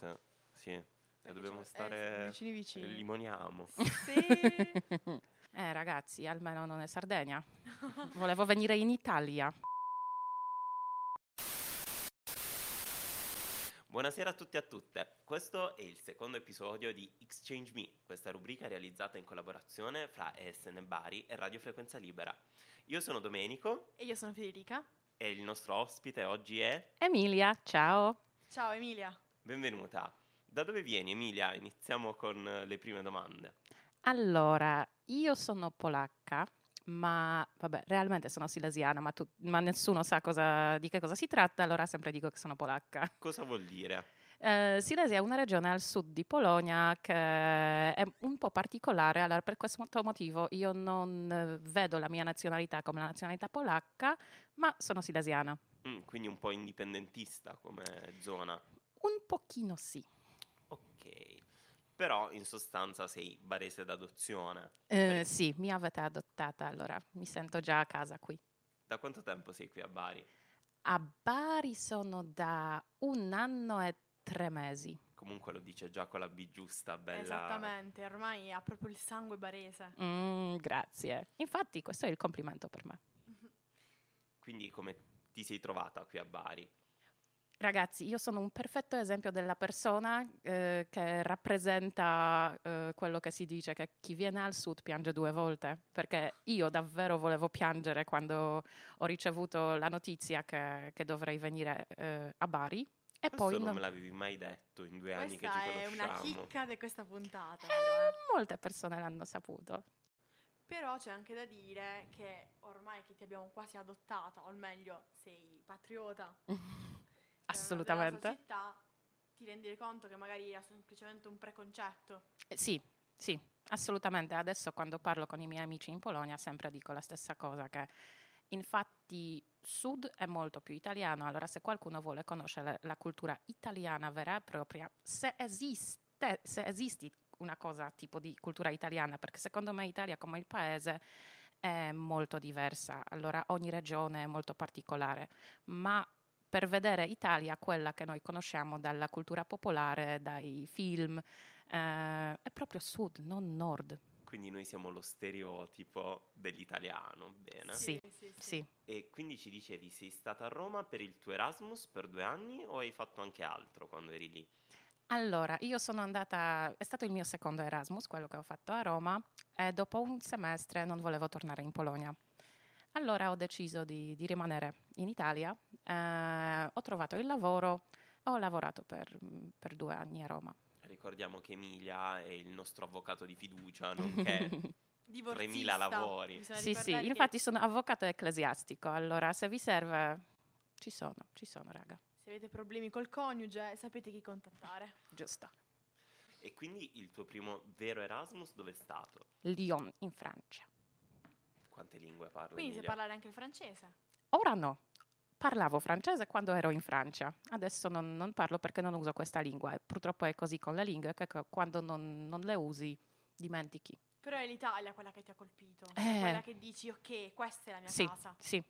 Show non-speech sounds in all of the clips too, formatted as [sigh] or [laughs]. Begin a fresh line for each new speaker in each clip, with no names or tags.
Sì, sì. E
Eh,
dobbiamo
eh,
stare...
vicini vicini.
Limoniamo.
Sì. [laughs]
Eh ragazzi, almeno non è Sardegna. Volevo venire in Italia.
Buonasera a tutti e a tutte. Questo è il secondo episodio di Exchange Me, questa rubrica realizzata in collaborazione fra ESN Bari e Radio Frequenza Libera. Io sono Domenico
e io sono Federica.
e il nostro ospite oggi è...
Emilia, ciao.
Ciao Emilia.
Benvenuta. Da dove vieni Emilia? Iniziamo con eh, le prime domande.
Allora, io sono polacca, ma vabbè, realmente sono silesiana, ma, tu- ma nessuno sa cosa- di che cosa si tratta, allora sempre dico che sono polacca.
Cosa vuol dire?
Eh, Silesia è una regione al sud di Polonia che è un po' particolare, allora per questo motivo io non eh, vedo la mia nazionalità come la nazionalità polacca, ma sono silesiana.
Mm, quindi un po' indipendentista come zona.
Un pochino sì.
Ok. Però in sostanza sei barese d'adozione.
Eh, sì, mi avete adottata, allora mi sento già a casa qui.
Da quanto tempo sei qui a Bari?
A Bari sono da un anno e tre mesi.
Comunque lo dice già con la B giusta, bella.
Esattamente, ormai ha proprio il sangue barese.
Mm, grazie. Infatti questo è il complimento per me. [laughs]
Quindi come ti sei trovata qui a Bari?
Ragazzi, io sono un perfetto esempio della persona eh, che rappresenta eh, quello che si dice che chi viene al sud piange due volte, perché io davvero volevo piangere quando ho ricevuto la notizia che, che dovrei venire eh, a Bari e
Questo
poi
non
non-
me l'avevi mai detto in due anni che
Questa
ci
è una
conosciamo.
chicca di questa puntata.
Eh, molte persone l'hanno saputo.
Però c'è anche da dire che ormai che ti abbiamo quasi adottata, o meglio, sei patriota [laughs]
Assolutamente.
della società, ti rendi conto che magari era semplicemente un preconcetto.
Eh, Sì, sì, assolutamente. Adesso quando parlo con i miei amici in Polonia sempre dico la stessa cosa, che infatti Sud è molto più italiano, allora se qualcuno vuole conoscere la cultura italiana vera e propria, se esiste, se esiste una cosa tipo di cultura italiana, perché secondo me Italia come il paese è molto diversa, allora ogni regione è molto particolare, ma per vedere Italia, quella che noi conosciamo dalla cultura popolare, dai film, eh, è proprio sud, non nord.
Quindi noi siamo lo stereotipo dell'italiano, bene.
Sì, Sì.
E quindi ci dicevi, sei stata a Roma per il tuo Erasmus per due anni o hai fatto anche altro quando eri lì?
Allora, io sono andata, è stato il mio secondo Erasmus, quello che ho fatto a Roma, e dopo un semestre non volevo tornare in Polonia. Allora ho deciso di, di rimanere in Italia, eh, ho trovato il lavoro, ho lavorato per, per due anni a Roma.
Ricordiamo che Emilia è il nostro avvocato di fiducia, nonché [laughs]
Divorzista.
3.000 lavori.
Sì, sì,
che-
infatti sono avvocato ecclesiastico, allora se vi serve, ci sono, ci sono, raga,
Se avete problemi col coniuge, sapete chi contattare.
giusto.
E quindi il tuo primo vero Erasmus dove è stato?
Lyon, in Francia.
Quante lingue parli?
Quindi sai parlare anche il francese.
Ora no. Parlavo francese quando ero in Francia, adesso non, non parlo perché non uso questa lingua e purtroppo è così con le lingue che che quando non, non le usi dimentichi.
Però è l'Italia quella che ti ha colpito.
Eh.
Quella che dici, ok, questa è la mia
Sì,
casa.
sì,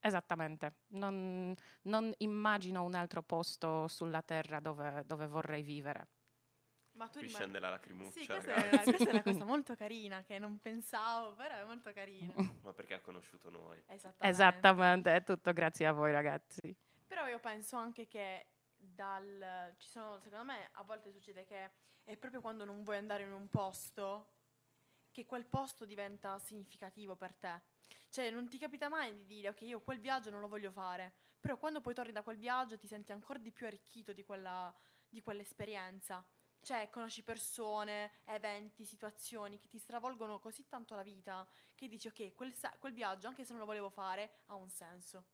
esattamente. Non, non immagino un altro posto sulla terra dove, dove vorrei vivere.
Ma tu
Qui
rimani...
scende la lacrimuccia,
Sì, questa è, questa è una cosa [laughs] molto carina che non pensavo, però è molto carina.
Ma perché ha conosciuto noi?
Esattamente.
Esattamente, è tutto grazie a voi ragazzi.
Però io penso anche che dal ci sono, secondo me, a volte succede che è proprio quando non vuoi andare in un posto che quel posto diventa significativo per te. Cioè, non ti capita mai di dire, ok, io quel viaggio non lo voglio fare, però quando poi torni da quel viaggio ti senti ancora di più arricchito di quella di quell'esperienza. Cioè, conosci persone, eventi, situazioni che ti stravolgono così tanto la vita che dici, ok, quel, sa- quel viaggio, anche se non lo volevo fare, ha un senso.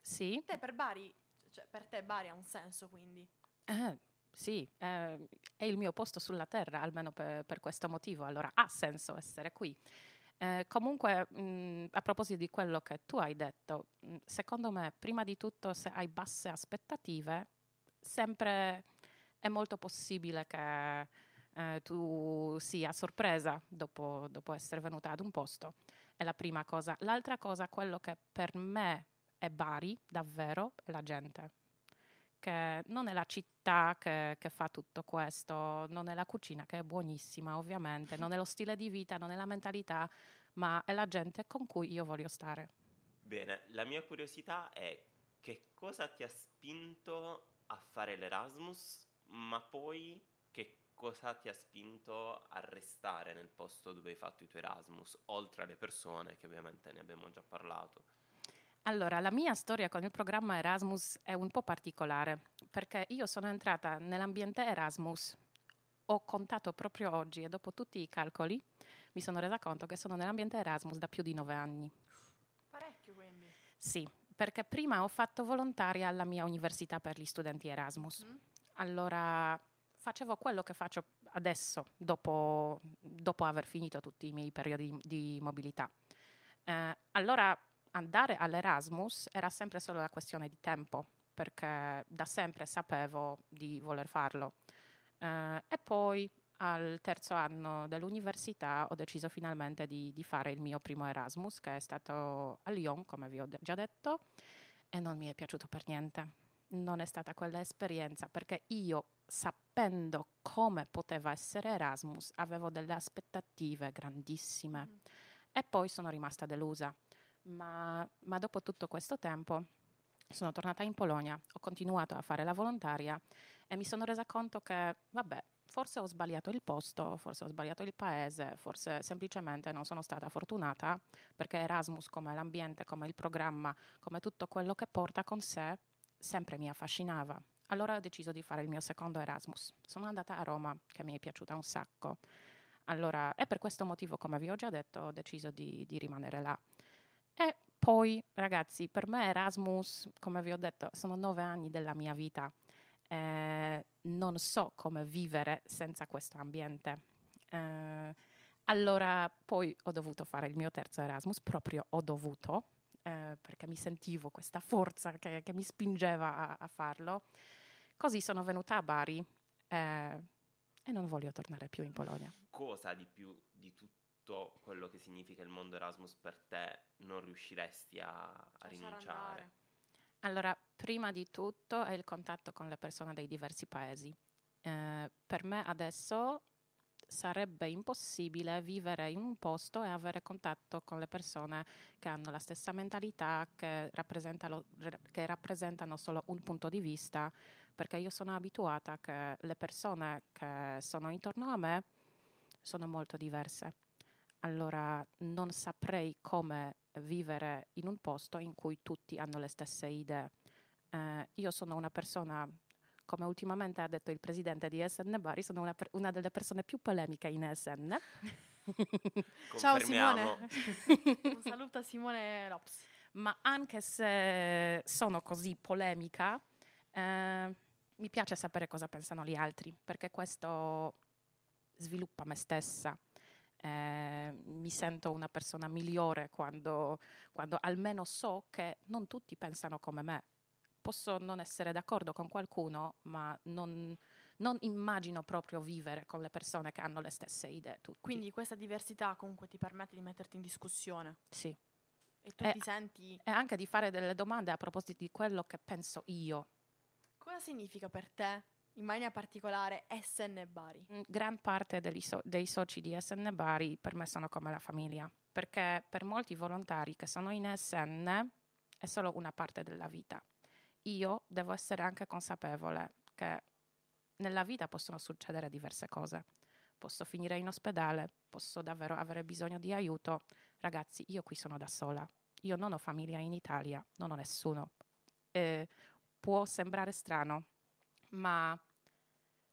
Sì,
Te per Bari, cioè per te Bari ha un senso quindi.
Eh, sì, eh, è il mio posto sulla terra, almeno per, per questo motivo, allora ha senso essere qui. Eh, comunque, mh, a proposito di quello che tu hai detto, mh, secondo me, prima di tutto, se hai basse aspettative, sempre è molto possibile che eh, tu sia sorpresa dopo, dopo essere venuta ad un posto. È la prima cosa. L'altra cosa, quello che per me è Bari, davvero, è la gente perché non è la città che, che fa tutto questo, non è la cucina che è buonissima ovviamente, non è lo stile di vita, non è la mentalità, ma è la gente con cui io voglio stare.
Bene, la mia curiosità è che cosa ti ha spinto a fare l'Erasmus, ma poi che cosa ti ha spinto a restare nel posto dove hai fatto i tuoi Erasmus, oltre alle persone che ovviamente ne abbiamo già parlato.
Allora, la mia storia con il programma Erasmus è un po' particolare, perché io sono entrata nell'ambiente Erasmus, ho contato proprio oggi e dopo tutti i calcoli mi sono resa conto che sono nell'ambiente Erasmus da più di nove anni.
Parecchio quindi.
Sì, perché prima ho fatto volontaria alla mia università per gli studenti Erasmus.
Mhm.
Allora facevo quello che faccio adesso, dopo, dopo aver finito tutti i miei periodi di mobilità. Eh, allora andare all'Erasmus era sempre solo una questione di tempo, perché da sempre sapevo di voler farlo. Eh, e poi al terzo anno dell'università ho deciso finalmente di, di fare il mio primo Erasmus, che è stato a Lyon, come vi ho già detto, e non mi è piaciuto per niente. Non è stata quella esperienza perché io, sapendo come poteva essere Erasmus, avevo delle aspettative grandissime
Mhm.
e poi sono rimasta delusa. Ma, ma dopo tutto questo tempo sono tornata in Polonia, ho continuato a fare la volontaria e mi sono resa conto che, vabbè, forse ho sbagliato il posto, forse ho sbagliato il paese, forse semplicemente non sono stata fortunata perché Erasmus come l'ambiente, come il programma, come tutto quello che porta con sé, sempre mi affascinava. Allora ho deciso di fare il mio secondo Erasmus. Sono andata a Roma, che mi è piaciuta un sacco. Allora, e per questo motivo, come vi ho già detto, ho deciso di, di rimanere là. E poi, ragazzi, per me Erasmus, come vi ho detto, sono nove anni della mia vita. Eh, non so come vivere senza questo ambiente. Eh, allora, poi ho dovuto fare il mio terzo Erasmus, proprio ho dovuto, eh, perché mi sentivo questa forza che, che mi spingeva a, a farlo. Così sono venuta a Bari eh, e non voglio tornare più in Polonia.
Cosa di più di tutto quello che significa il mondo Erasmus per te non riusciresti a, a rinunciare?
andare.
Allora, prima di tutto è il contatto con le persone dei diversi paesi. Eh, per me adesso sarebbe impossibile vivere in un posto e avere contatto con le persone che hanno la stessa mentalità, che rappresentano, che rappresentano solo un punto di vista, perché io sono abituata che le persone che sono intorno a me sono molto diverse. Allora non saprei come vivere in un posto in cui tutti hanno le stesse idee. Eh, io sono una persona, come ultimamente ha detto il presidente di SN Bari, sono una, per- una delle persone più polemiche in SN. [laughs]
Ciao. Simone. [laughs] Un saluto a Simone Lops.
Ma anche se sono così polemica, eh, mi piace sapere cosa pensano gli altri, perché questo sviluppa me stessa. Eh, mi sento una persona migliore quando, quando almeno so che non tutti pensano come me. Posso non essere d'accordo con qualcuno, ma non, non immagino proprio vivere con le persone che hanno le stesse idee. tutti.
Quindi questa diversità comunque ti permette di metterti in discussione
sì.
e tu
Eh,
ti senti...
E anche di fare delle domande a proposito di quello che penso io.
Cosa significa per te, in maniera particolare, SN Bari?
Mm, Gran parte so- dei soci di SN Bari per me sono come la famiglia, perché per molti volontari che sono in SN è solo una parte della vita. Io devo essere anche consapevole che nella vita possono succedere diverse cose. Posso finire in ospedale, posso davvero avere bisogno di aiuto. Ragazzi, io qui sono da sola. Io non ho famiglia in Italia, non ho nessuno. Eh, può sembrare strano, ma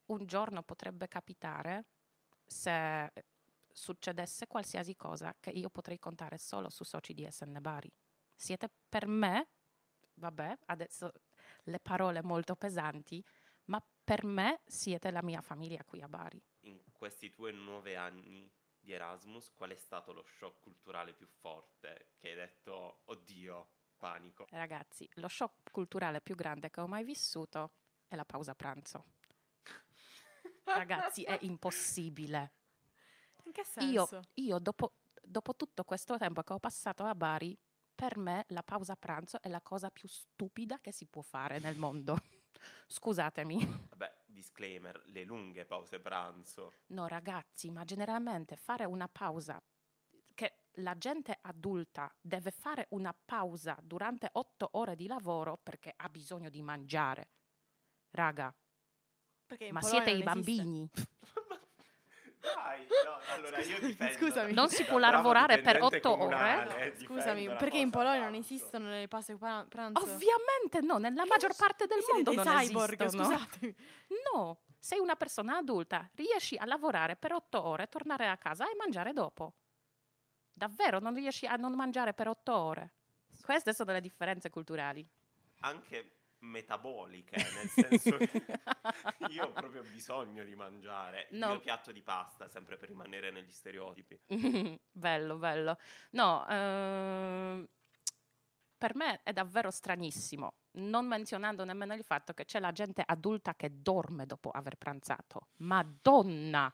un giorno potrebbe capitare se succedesse qualsiasi cosa che io potrei contare solo su soci di SN Bari. Siete per me, vabbè, adesso le parole molto pesanti, ma per me siete la mia famiglia qui a Bari.
In questi tuoi nove anni di Erasmus, qual è stato lo shock culturale più forte che hai detto, oddio, panico?
Ragazzi, lo shock culturale più grande che ho mai vissuto è la pausa pranzo. Ragazzi, è [laughs] impossibile.
In che
Io,
senso?
io dopo, dopo tutto questo tempo che ho passato a Bari, per me la pausa pranzo è la cosa più stupida che si può fare nel mondo. [laughs] Scusatemi.
Vabbè, disclaimer, le lunghe pause pranzo.
No, ragazzi, ma generalmente fare una pausa, che la gente adulta deve fare una pausa durante otto ore di lavoro perché ha bisogno di mangiare. Raga,
Perché
ma
Polonia
siete i
non esiste. [laughs]
Dai, no, allora io
Scusami,
difendo.
scusami.
Non si può lavorare per otto ore?
scusami, perché in Polonia non esistono le pause pra- pranzo?
Ovviamente no, nella maggior parte del mondo non
cyborg,
esistono.
scusatemi.
No, sei una persona adulta, riesci a lavorare per otto ore, tornare a casa e mangiare dopo. Davvero, non riesci a non mangiare per otto ore. Queste sono le differenze culturali.
Anche metaboliche, nel senso che [laughs] io ho proprio bisogno di mangiare il
No.
mio piatto di pasta, sempre per rimanere negli stereotipi. [laughs]
bello, bello. No, ehm, per me è davvero stranissimo, non menzionando nemmeno il fatto che c'è la gente adulta che dorme dopo aver pranzato. Madonna!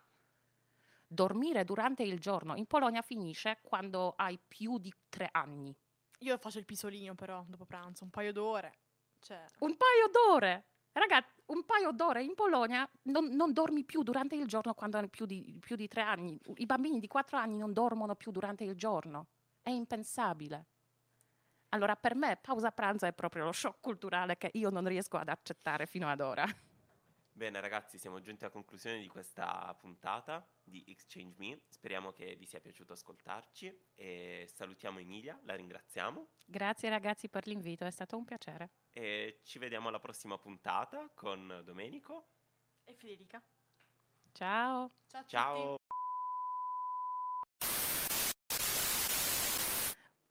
Dormire durante il giorno in Polonia finisce quando hai più di tre anni.
Io faccio il pisolino però dopo pranzo, un paio d'ore. Cioè,
Un paio d'ore! Ragazzi, un paio d'ore in Polonia non, non dormi più durante il giorno quando hai più di, più di tre anni. I bambini di quattro anni non dormono più durante il giorno. È impensabile. Allora, per me, pausa pranzo è proprio lo shock culturale che io non riesco ad accettare fino ad ora.
Bene ragazzi, siamo giunti alla conclusione di questa puntata di Exchange Me. Speriamo che vi sia piaciuto ascoltarci e salutiamo Emilia, la ringraziamo
Grazie ragazzi per l'invito, è stato un piacere.
E ci vediamo alla prossima puntata con Domenico.
e Federica.
Ciao!
Ciao a tutti.
Ciao!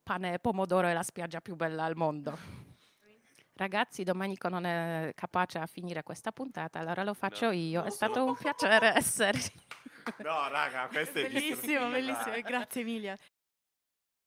Pane e pomodoro è la spiaggia più bella al mondo. Ragazzi, Domenico non è capace a finire questa puntata, allora lo faccio
No.
io. È stato un piacere essere.
No raga, questo è
Bellissimo, bellissimo, grazie Emilia.